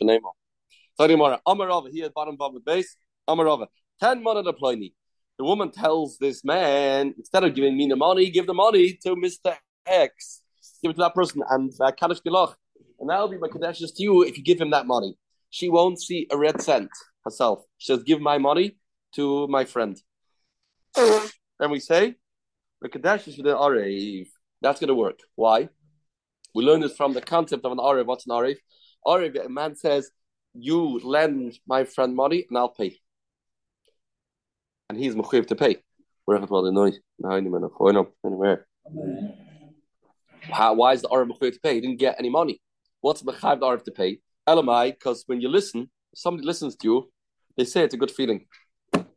Shanema. Sorry, Mara. Amarava, he had bottom the base. Amarava. Ten money to Pliny. The woman tells this man, instead of giving me the money, give the money to Mr. X. Give it to that person and uh, Kaddish Gilach. And that'll be my Kaddish to you if you give him that money. She won't see a red cent herself. She says, give my money to my friend. then we say, the Kaddish is with the Arev. That's going to work. Why? We learn this from the concept of an Arev. What's an Arev? Arev, a man says, you lend my friend money and I'll pay and he's mechuyev to pay. Oh, anywhere. How, why is the Arev mechuyev to pay? He didn't get any money. What's mechayev the Arev to pay? Elamai, because when you listen, somebody listens to you, they say it's a good feeling.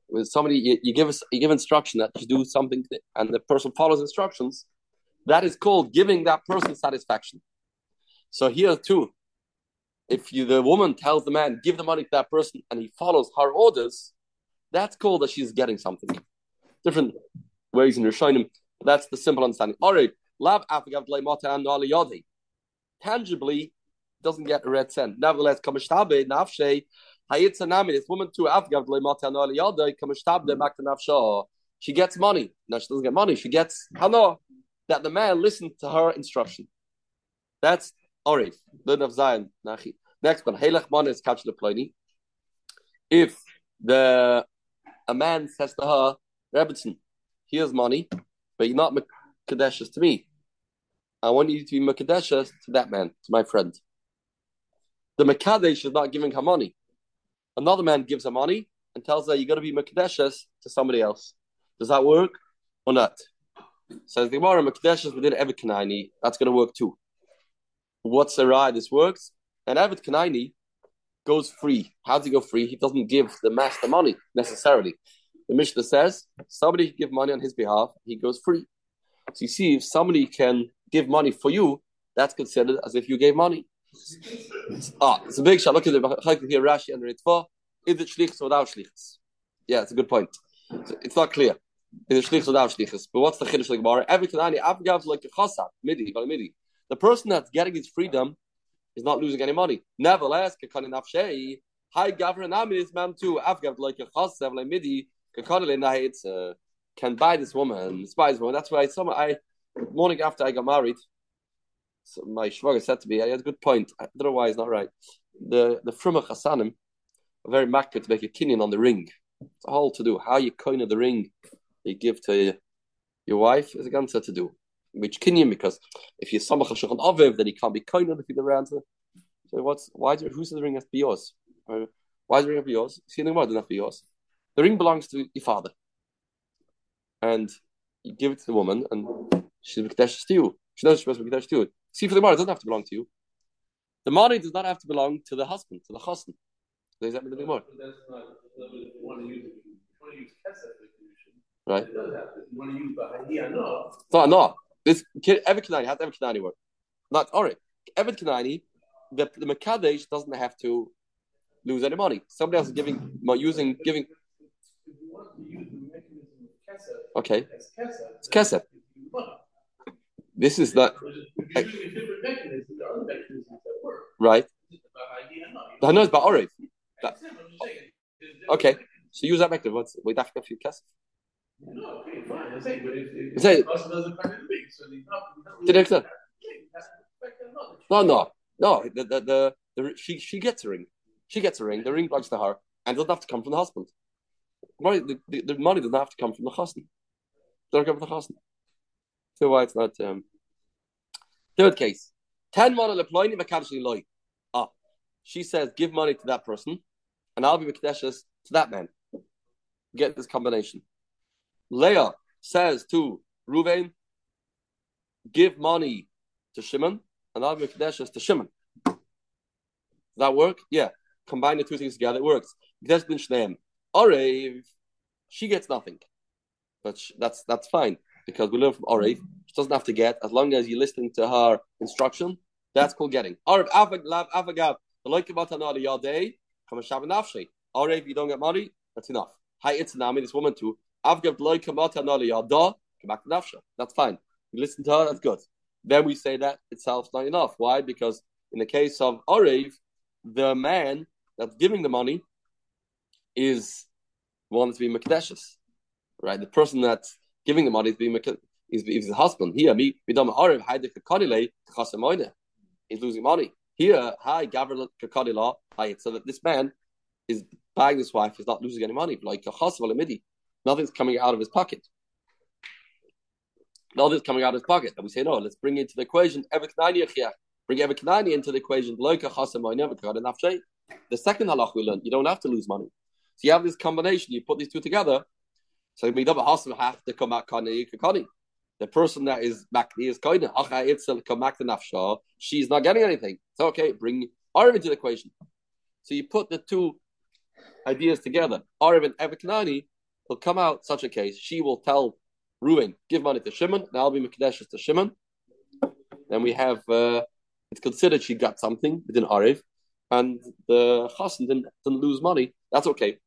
When somebody you, you give us you give instruction that you do something, and the person follows instructions, that is called giving that person satisfaction. So here too, if you the woman tells the man give the money to that person and he follows her orders, that's called that she's getting something. Different ways in Rishonim. That's the simple understanding. All right. Tangibly doesn't get a red cent. Nevertheless, kamishtabe nafshe hayitsanami. This woman too afgav leimata yodi kamishtabe back to nafsha. She gets money. No, she doesn't get money. She gets hano that the man listened to her instruction. That's Orif, Lud of Zion. Next one, Helach Mon is Kachla If the a man says to her, Rebbetzin, here's money, but you're not Mekadeshes to me. I want you to be Mekadeshes to that man, to my friend. The Mekadesh is not giving her money. Another man gives her money and tells her, you got to be Mekadeshes to somebody else. Does that work or not? Says the Gemara, Mekadeshes within Evet Kanaini, that's going to work too. What's the ride? This works. And Evet Kanaini goes free. How does he go free? He doesn't give the master money necessarily. The Mishnah says somebody give money on his behalf, he goes free. So you see, if somebody can give money for you, that's considered as if you gave money. Ah, it's a big shot. Look at the here, Rashi and Ritva. Is it shlichus without shlichus? Yeah, it's a good point. It's not clear. Is it shlichus without shlichus? But what's the chiddush like Gemara? Every kanani avgav like a chasad midi, midi. The person that's getting his freedom is not losing any money. Nevertheless, kekani nafshei, high is man too. Afgav like a chasev like midi, kekani it's uh, can buy this woman, buy this woman. That's why some I morning after I got married, so my shvaga said to me, I had a good point. It's not right. The the frumah chasanim are very makbid to make a kinyan on the ring. It's a whole to do. How you coin of the ring you give to your wife is a ganzer to do which kinyan because if you samach shulchan aviv, then he can't be kind if he's around. So what's why there, who's the ring has to be yours? Uh, why is the ring have to be yours? See the to be yours. The ring belongs to your father, and you give it to the woman, and she's mekdesh to you. She knows she's supposed to be mekdesh to you. See for the money it doesn't have to belong to you. The money does not have to belong to the husband, to the chassan. Does that mean the Gemara? Right. No, no. This Evid Kanani, how does Evid Kanani work? Not all right. Evid Kanani, the the Mekadesh doesn't have to lose any money. Somebody else is giving using giving. Okay, it's kesef. This is not right. I know it's about Orev. Okay, so use that mechanism. What's we have to kesef. No, okay, fine. I'm saying, but if, if, if the person doesn't find it big, so he's not. No, no, no. The, the, the, the, she, she gets a ring. She gets a ring. The ring belongs to her, and it doesn't have to come from the husband. Money, the, the, the money doesn't have to come from the husband. It doesn't come from the husband. So why it's not. Um... Third case. Ten money leploini mekadeshli loy. Ah, she says, give money to that person, and I'll be mekadeshes to that man. Get this combination. Leah says to Ruvain, give money to Shimon, and I'll give Kadeshas to Shimon. Does that work? Yeah. Combine the two things together, it works. Kadesh bin Shneim. Orev, she gets nothing. But that's that's fine because we learn from Orev, she doesn't have to get as long as you're listening to her instruction. That's called getting. Orev, Avagav, Avagav, the like about another Yadei, come a Shabanafshi. Orev, you don't get money, that's enough. Hi, it's Nami, this woman too. That's fine. You listen to her, that's good. Then we say that itself's not enough. Why? Because in the case of Orev, the man that's giving the money is one to be Makdeshis. Right? The person that's giving the money is being is, is the husband. Here, me. He's losing money. Here, hi, Gabriel Kakadila, hi, so that this man is buying this wife, he's not losing any money. Like. Nothing's coming out of his pocket. Nothing's coming out of his pocket. And we say, no, let's bring into the equation Bring Eviknani into the equation. The second halach we learn, you don't have to lose money. So you have this combination, you put these two together. So have to come back The person that is back is nafsha. She's not getting anything. So okay, bring Arv into the equation. So you put the two ideas together. Arv and Eviknani will come out such a case. She will tell Reuven, give money to Shimon, and I'll be Mekadesh to Shimon. Then we have uh, it's considered she got something within Ariv, and the Chassan didn't, didn't lose money. That's okay.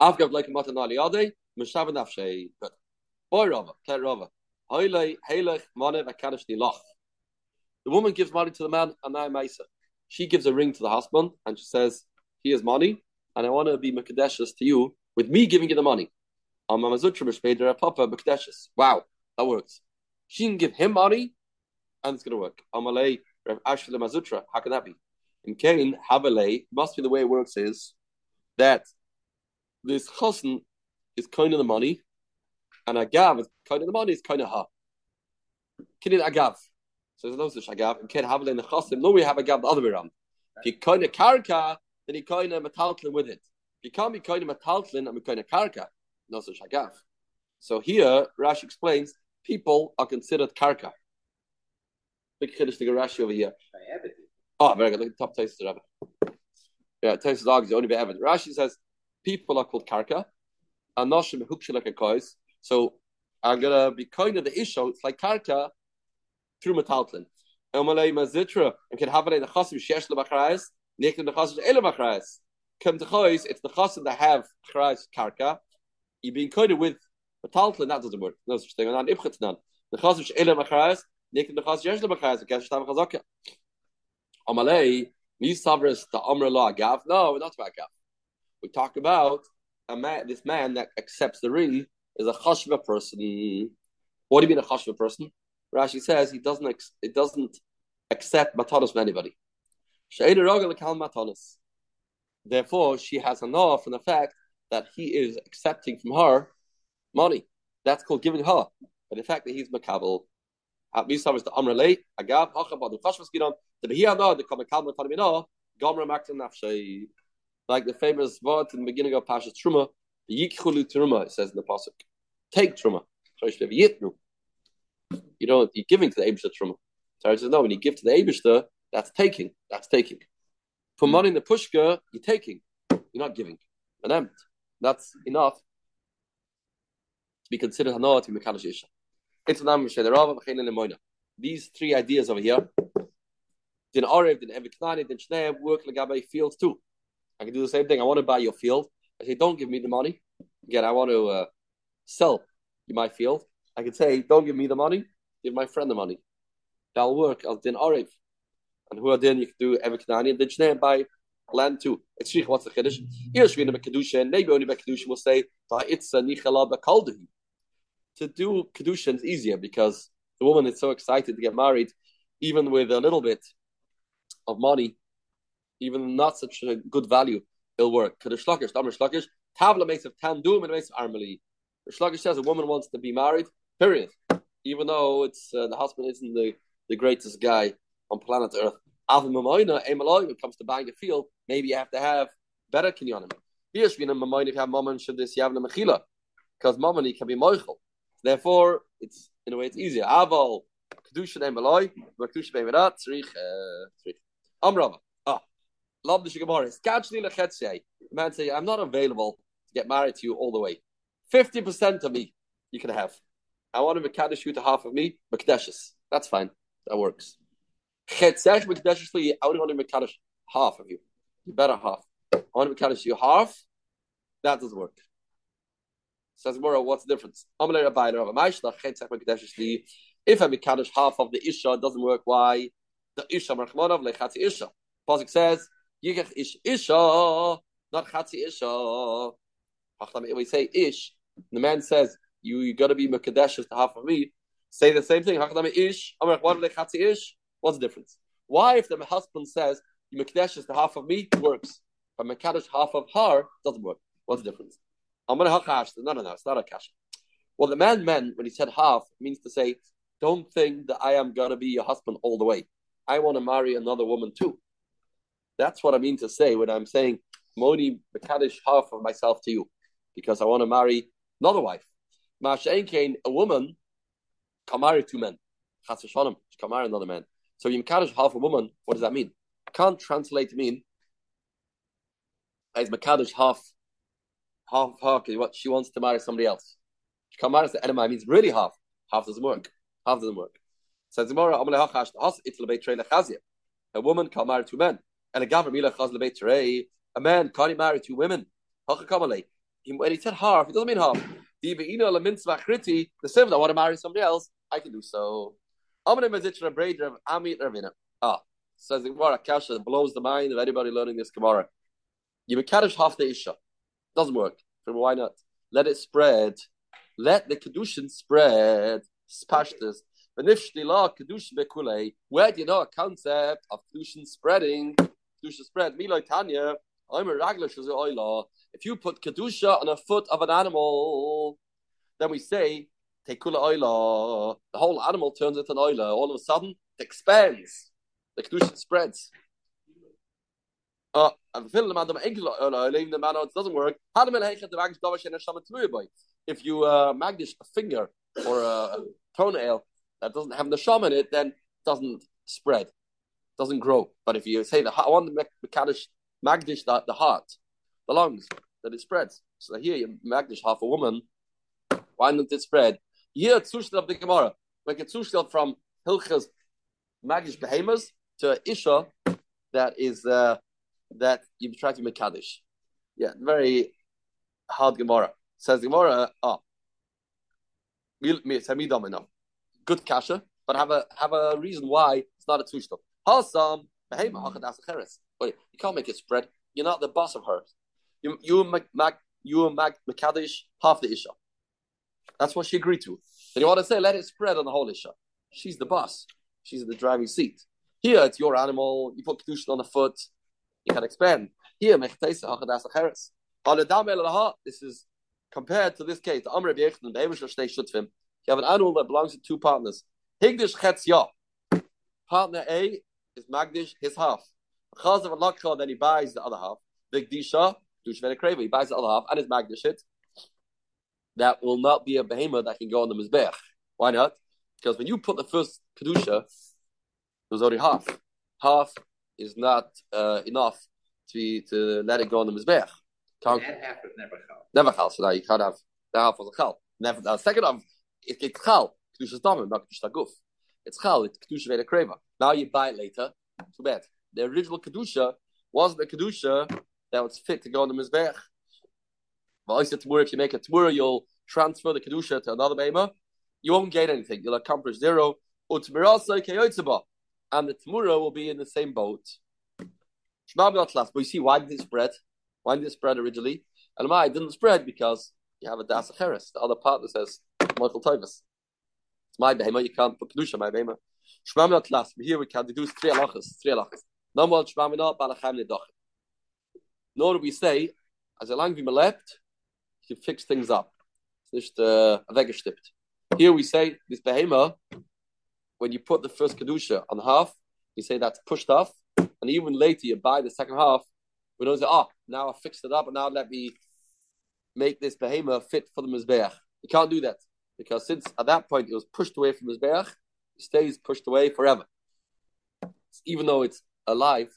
Avgav like matan aliyade, mishav nafshay. But boy Rava, play Rava. The woman gives money to the man, and now Maisa. She gives a ring to the husband, and she says, "Here's money, and I want to be mekadeshes to you with me giving you the money." Wow, that works. She can give him money, and it's going to work. Amalei Rav Ashla Mazutra. How can that be? In Kain, Habalei, must be the way it works is that this chosn is kind of the money, and Agav is kind of the money, is kind of ha. Kinin Agav. So there's no such Agav. And Kain Habalei in the chosim, no, we have Agav the other way around. If you kind of karka, then you kind of metaltlin with it. If you can't be metaltlin and of karka, no such Agav. So here, Rashi explains, people are considered karka. Big Kiddush the Rashi over here. Oh, very good. Look at the top taste of Rabbi. Yeah, taste of argues only be Evan. Rashi says people are called karka, and noshim hukshi like a kois. So I'm gonna be kind of the issue. It's like karka through metaltlin. Emalei mazitra and can have it in the chasim shesh lebachrayis. Nick in the chasim ele bachrayis. Come to chois, it's the chasim that have chrayis karka. You being of with metaltlin that doesn't work. No such thing. Not ibchet none. The chasim ele bachrayis. Nik the chas yesh lebachaz kesh tam chazaka. Amalei mi savres the amr law gav. No, we're not about gav. We talk about a man. This man that accepts the ring is a chashva person. What do you mean a chashva person? Rashi says he doesn't. It doesn't accept matanos from anybody. Therefore, she has a know from the fact that he is accepting from her money. That's called giving her. But the fact that he's makabel Misam is the Gidon, the the. Like the famous word in the beginning of Pasha's Truma, the Yikhulu Truma, it says in the Pasuk. Take Truma. You know, you're giving to the Abishta Truma. So says, no, when you give to the Abishta, that's taking. That's taking. For money in the Pushka, you're taking. You're not giving. An empty. That's enough to be considered Hanah to Mekanish Isha. These three ideas over here, din Arev, din Eviknani, din Shnei, work like fields too. I can do the same thing. I want to buy your field. I say, don't give me the money. Again, I want to uh, sell my field. I can say, don't give me the money, give my friend the money. That'll work. I'll din Arev. And who are then you can do Eviknani and din Shnei buy land too. It's what's the Kiddush? Here's Shvina Kedusha, maybe only Kedusha will say, it's a Nichala Bakaldahi to do kedushin is easier because the woman is so excited to get married, even with a little bit of money, even not such a good value, it'll work. Kedush Lakish, Tamar Shlakish, Tavla makes of Tandum and makes of Armali. Shlakish says a woman wants to be married, period. Even though it's uh, the husband isn't the, the greatest guy on planet Earth. Alvin Mamoina, Emaloi, when it comes to buying a field, maybe you have to have better kinyonim. Here's Vina Mamoina, if you have Mammon, should this Yavna Mechila. Because Mammon can be Moichel. Therefore, it's in a way it's easier. Aval kedusha name maloi, kedusha that tzrich tzrich. Amrava. Ah, love the shigamara. Skachli lechetzei. The man say, I'm not available to get married to you all the way. Fifty percent of me you can have. I want to mekadesh you to half of me, mekadeshes. That's fine. That works. Chetzech mekadeshes I only want to mekadesh half of you. You better half. I want to mekadesh you half. That doesn't work. Says Mora, what's the difference? If I Kaddish half of the Isha, it doesn't work. Why? The Isha Marchmanov Lechatzi Isha. Pasuk says, Yigach ish isha, not chatzi isha. We say ish. The man says, you, you got to be Mekadesh to half of me. Say the same thing. ish. What chatzi ish? What's the difference? Why, if the husband says, you Mekadesh the half of me, works. But Mekadesh half of her doesn't work. What's the difference? I'm going to hakash. No, no, no. It's not a kash. Well, the man meant when he said half means to say, don't think that I am going to be your husband all the way. I want to marry another woman too. That's what I mean to say when I'm saying Moni Makadish half of myself to you, because I want to marry another wife. Masha'en a woman can marry two men. Chas she can marry another man. So you Makadish half a woman, what does that mean? Can't translate mean as Makadish half half half what she wants to marry somebody else. She can't marry the enemy means really half. Half doesn't work. Half doesn't work. Says a woman can't marry two men. And a lebeit A man can't marry two women. When he said half, it doesn't mean half. The same, I want to marry somebody else, I can do so. Ah, says the Gemara, Kasha blows the mind of anybody learning this Gemara. You kaddish half the Isha. Doesn't work. Why not? Let it spread. Let the Kedushin spread. Spashtas. Where do you know a concept of Kedushin spreading? Kedusha spread. Miloi Tanya. I'm a Raglish as. If you put Kedusha on a foot of an animal, then we say, Tekula oila. The whole animal turns into an oila. All of a sudden, it expands. The Kedusha spreads. Uh, if you uh, magdish a finger or a toenail that doesn't have the sham in it, then it doesn't spread, doesn't grow. But if you say the I want the mekadish magdish the, the heart, the lungs, that it spreads. So here you magdish half a woman. Why doesn't it spread? Here tzushtel of the Gemara, like a tzushtel from hilchas magdish behemoths to isha that is uh, that you try to make kaddish. Yeah, very hard Gemara. Says Gemara, oh, good kasha, but have a have a reason why it's not a tushta. Hasam Wait, you can't make it spread. You're not the boss of her. You you mag you mag makadish half the isha. That's what she agreed to. Then you want to say let it spread on the whole isha. She's the boss. She's in the driving seat. Here it's your animal. You put kedushin on the foot you can expand. Here, this is compared to this case. The You have an animal that belongs to two partners. Higdish Chetzya. Partner A is Magdish, his half. Chazav and then he buys the other half. Vigdisha, Dush Venekreva, he buys the other half and his Magdish it. That will not be a behemoth that can go on the Mizbech. Why not? Because when you put the first Kedusha, there's only half. Half is not uh, enough to to let it go on the mizbech. Can't, that half was never chal. Never chal. So now you can't have the half was a chal. Never. The second of it gets chal. Kedusha damim, not kedusha guf. It's chal. It's kedusha veda kreva. Now you buy it later. Too bad. The original kedusha wasn't a kedusha that was fit to go on the mizbech. Well, I said tomorrow, if you make a tomorrow, you'll transfer the kedusha to another bema. You won't gain anything. You'll accomplish zero. And the tomorrow will be in the same boat. But you see, why did it spread? Why did it spread originally? And why it didn't spread because you have a das. The other partner says, Michael Toivus. It's my behema, you can't put kedusha my behema. Shmam atlas. Here we can deduce three halachas. Three halachas. Number one, shmam not balachem nedach. Nor do we say, as a lang wie lebt, you fix things up. Äh, Weggestippt. Here we say, this behema, when you put the first kedusha on half, we say that's pushed off, and even later you buy the second half, we don't say, oh, now I fixed it up, and now let me make this behemoth fit for the Mizbeach. You can't do that. Because since at that point it was pushed away from Mizbeach, it stays pushed away forever. Even though it's alive,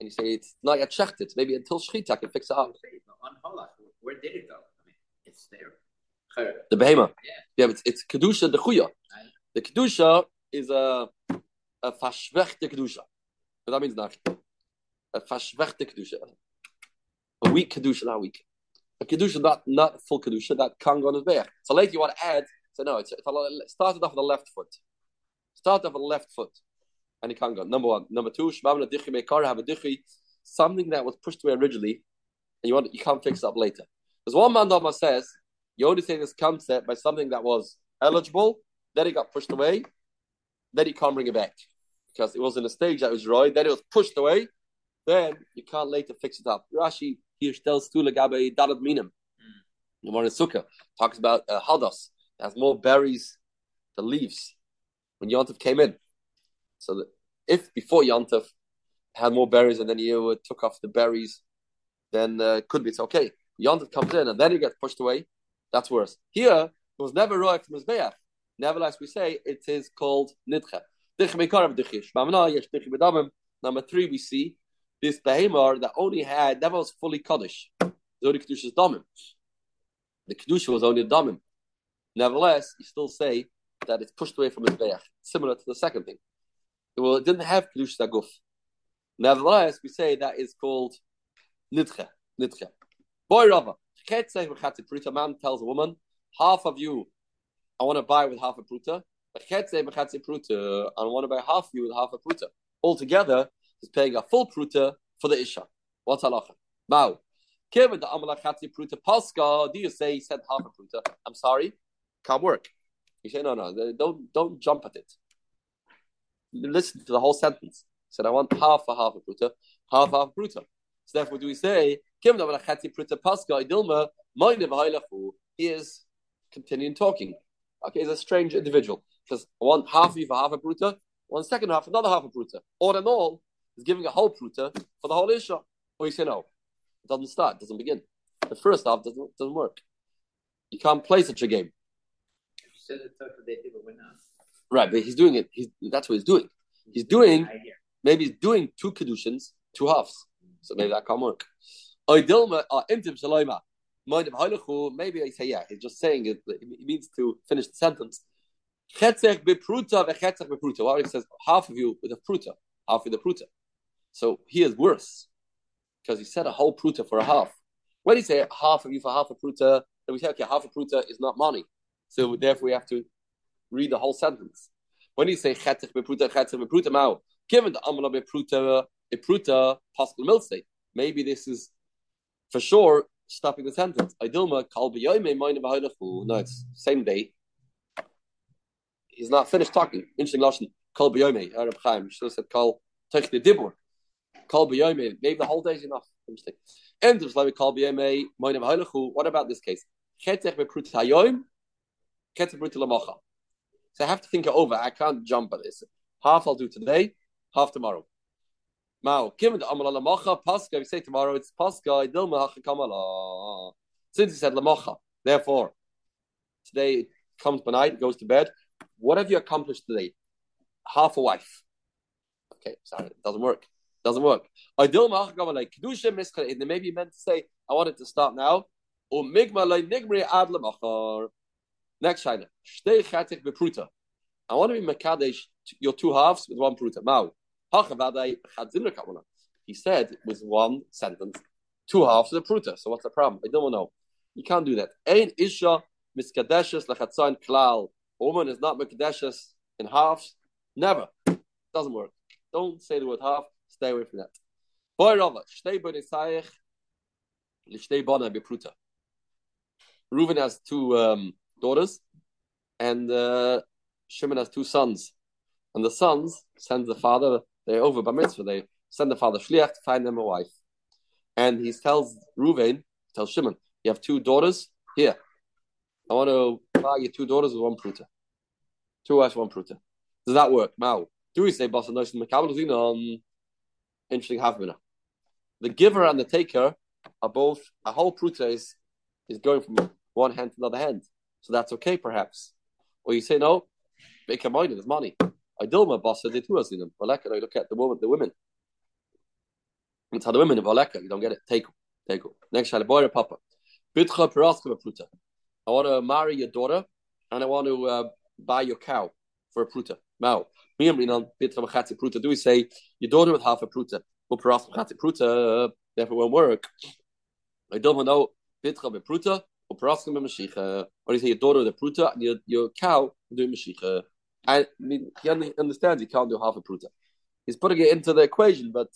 and you say it's not yet shechted, maybe until Shchita can fix it up. On Holach, where did it go? It's there. The behemoth. Yeah, yeah it's, it's Kedusha the Chuya. The Kedusha is a, a Fashvechte Kedusha. But that means not a fashvechte kedusha, a weak kedusha, not weak. A kedusha, not not full kedusha, that can go on his back. So later you want to add. So no, it's, it's started off with the left foot. Start off with the left foot, and he can't go. Number one, number two, shmamna dichi mekar have a dichi. something that was pushed away originally, and you want you can't fix it up later. There's one man Dama says you only say this concept by something that was eligible, then it got pushed away, then you can't bring it back because it was in a stage that was right. Then it was pushed away, then you can't later fix it up. Rashi here tells to Gabe Dadat Minim. The one in Sukkah talks about uh, Hadas has more berries than leaves when Yontif came in. So that if before Yontif had more berries and then you took off the berries, then uh, could be it's okay. Yontif comes in and then he gets pushed away. That's worse. Here, it was never from Mizbeach. Nevertheless, we say it is called Nidcha. Number three, we see this behemoth that only had, never was fully Kaddish. The Kedusha's Damim. The Kedusha was only a Damim. Nevertheless, you still say that it's pushed away from his Beach, similar to the second thing. Well, it didn't have Kedusha Zaguf. Nevertheless, we say that is called Nidcha. Nidcha. Boy Rava. Man tells a woman, half of you I want to buy with half a pruta. I want to buy half of you with half a pruta. Altogether, he's paying a full pruta for the isha. What's halacha? Now, given the amalachatzi pruta pascha, do you say he said half a pruta? I'm sorry, can't work. You say no, no, don't don't jump at it. Listen to the whole sentence. He said I want half a half a pruta, half half a pruta. So therefore, do we say given the amalachatzi pruta pascha idilma He is continuing talking. Okay, he's a strange individual because one half of you for half a pruta, one second half another half a pruta. All in all, he's giving a whole pruta for the whole isha. Or you say no, it doesn't start, it doesn't begin. The first half doesn't doesn't work. You can't play such a game. Right, but he's doing it. He's, that's what he's doing. He's doing. Maybe he's doing two kedushins, two halves. So maybe that can't work. Uh, maybe I say yeah. He's just saying it. He means to finish the sentence. Bepruta bepruta. Says, half of you with a pruta, half with a pruta. So he is worse because he said a whole pruta for a half. When he say half of you for half a pruta, then we say okay, half a pruta is not money. So therefore we have to read the whole sentence. When you say chetzech bepruta chetzech bepruta mao, given the amala bepruta epruta possible milstate, maybe this is for sure stopping the sentence. Idilma kal No, it's same day he's not finished talking. Interesting lashon. Kol b'yome. Arab Chaim should have said teich the dibur. Kol b'yome. Maybe the whole day is enough. Interesting. End of Slavi kol b'yome. Moinav ha'lechu. What about this case? Chetech beprut hayoim. Chetech beprut lamacha. So I have to think it over. I can't jump at this. Half I'll do today, half tomorrow. Mao, given the Amal Lamacha, Pascha, we say tomorrow it's Pascha, Dilma Kamala. Since he said Lamacha, therefore, today comes by night, goes to bed, what have you accomplished today? Half a wife. Okay, sorry, it doesn't work. Doesn't work. I dilmacha, maybe you meant to say, I wanted to start now. Um, Next China. I want to be Makadesh, your two halves with one pruta. Now, he said with one sentence, two halves of the pruta. So what's the problem? I don't know. You can't do that. Ein isha miskadeshes lachatzain klal woman is not Mekadeshus in halves. Never. Doesn't work. Don't say the word half. Stay away from that. Boy Rava, Shtei B'Nisayich, Lishtei Bona Bepruta. Reuven has two um, daughters, and uh, Shimon has two sons. And the sons send the father, they're over by mitzvah, they send the father Shliach to find them a wife. And he tells Reuven, tells Shimon, you have two daughters, here. I want to buy you two daughters with one pruta. Two wives, one pruta. Does that work? Now, do we say boss and on um, interesting havmina? The giver and the taker are both a whole pruta is, is going from one hand to the other hand. So that's okay, perhaps. Or you say no, make a mind, there's money. I do my boss it too as in them. I look at the woman, the women. It's how the women in Valeka, you don't get it. Take take Next shall boy or papa. Bitcha peraska pruta. I want to marry your daughter and I want to uh, buy your cow for a pruta. Now, me and Rina, bidcha a chatzik pruta. do we say your daughter with half a pruta? pruta, therefore won't work. I don't know. Bitra pruta or paraska b'mashicha. Or you say your daughter with a pruta and your, your cow doing mashicha. I mean, he understands he can't do half a pruta. He's putting it into the equation, but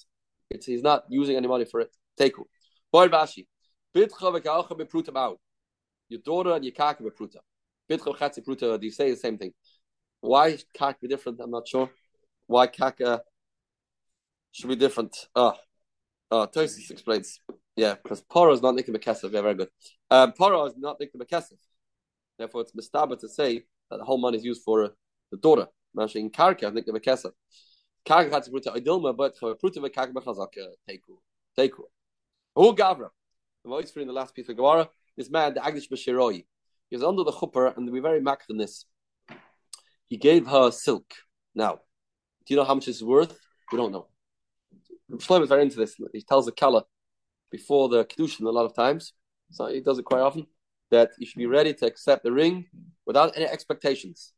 he's not using any money for it. Teku. Boy ma'u. Your daughter and your kaka bepruta. Bitcha v'chatzi pruta, do you say the same thing? Why kaka be different? I'm not sure. Why kaka should be different? Ah, oh, oh, Tosis explains. Yeah, because Poro is not Nikim Bekesef. Yeah, very good. Um, Poro is not Nikim Bekesef. Therefore, it's mistaba to say that the whole money is used for uh, the daughter. Mashing in Karka, Nikim Bekesef. Karka had to put Idilma, but Pruta Vekaka Bechazaka, uh, Teku. Teku. Who Gavra? The voice for in the last piece of Gemara, this man, the Agdish Bashiroi, he was under the chupper, and be very mak in this, he gave her silk. Now, do you know how much it's worth? We don't know. Shlomo is very into this. He tells the Kala before the Kedushin a lot of times, so he does it quite often, that you should be ready to accept the ring without any expectations.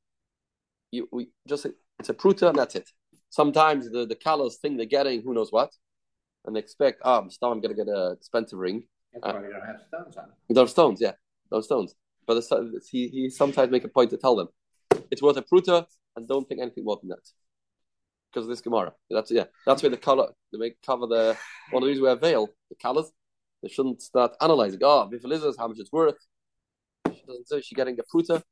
You we just it's a pruta and that's it. Sometimes the, the Kalas think they're getting who knows what, and they expect, oh, I'm, still, I'm going to get a expensive ring. That's uh, they don't have stones on it. Have stones, yeah, no stones. But it's, he, he sometimes make a point to tell them it's worth a pruta and don't think anything more than that because of this Gemara. That's yeah. That's where the color they make cover the one of these wear we veil the colors. They shouldn't start analyzing. Ah, oh, Bifalizas, how much it's worth. She doesn't say she's getting a pruta,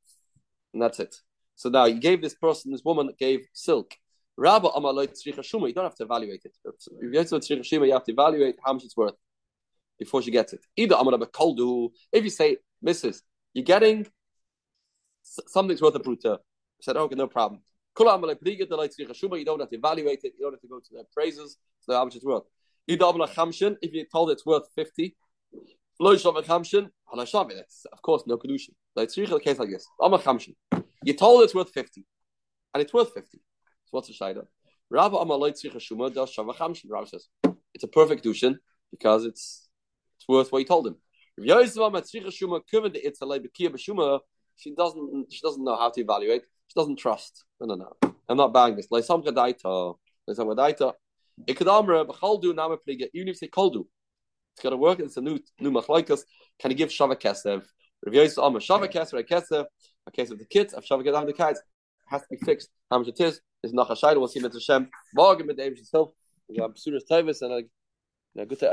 and that's it. So now you gave this person, this woman gave silk. Rabba Amaloit Shuma, you don't have to evaluate it. If you get to Shuma, you have to evaluate how much it's worth before she gets it. Either Amar Koldu, if you say, Mrs., you're getting something's worth a pruta. I said, okay, no problem. You don't have to evaluate it. You don't have to go to their praises. So how much it's worth. If you're told it's worth 50, that's of course no kedushin. Like the case like this. You told it's worth 50, and it's worth 50. So what's the shaida? Rav says it's a perfect kedushin because it's it's worth what you told him. She doesn't she doesn't know how to evaluate. She doesn't trust. No, no, no. I'm not buying this. Even if they koldu, it's got to work. It's a new new machlaikas. Can he give shava kesev? Rav Yosef amra shava kesev. Case of the kids, of shava kesev, the kids has to be fixed. How much it is is nachashayla. We'll see Mitzvah Hashem. Morgen mit David himself. We have Psuras Tavis and a good to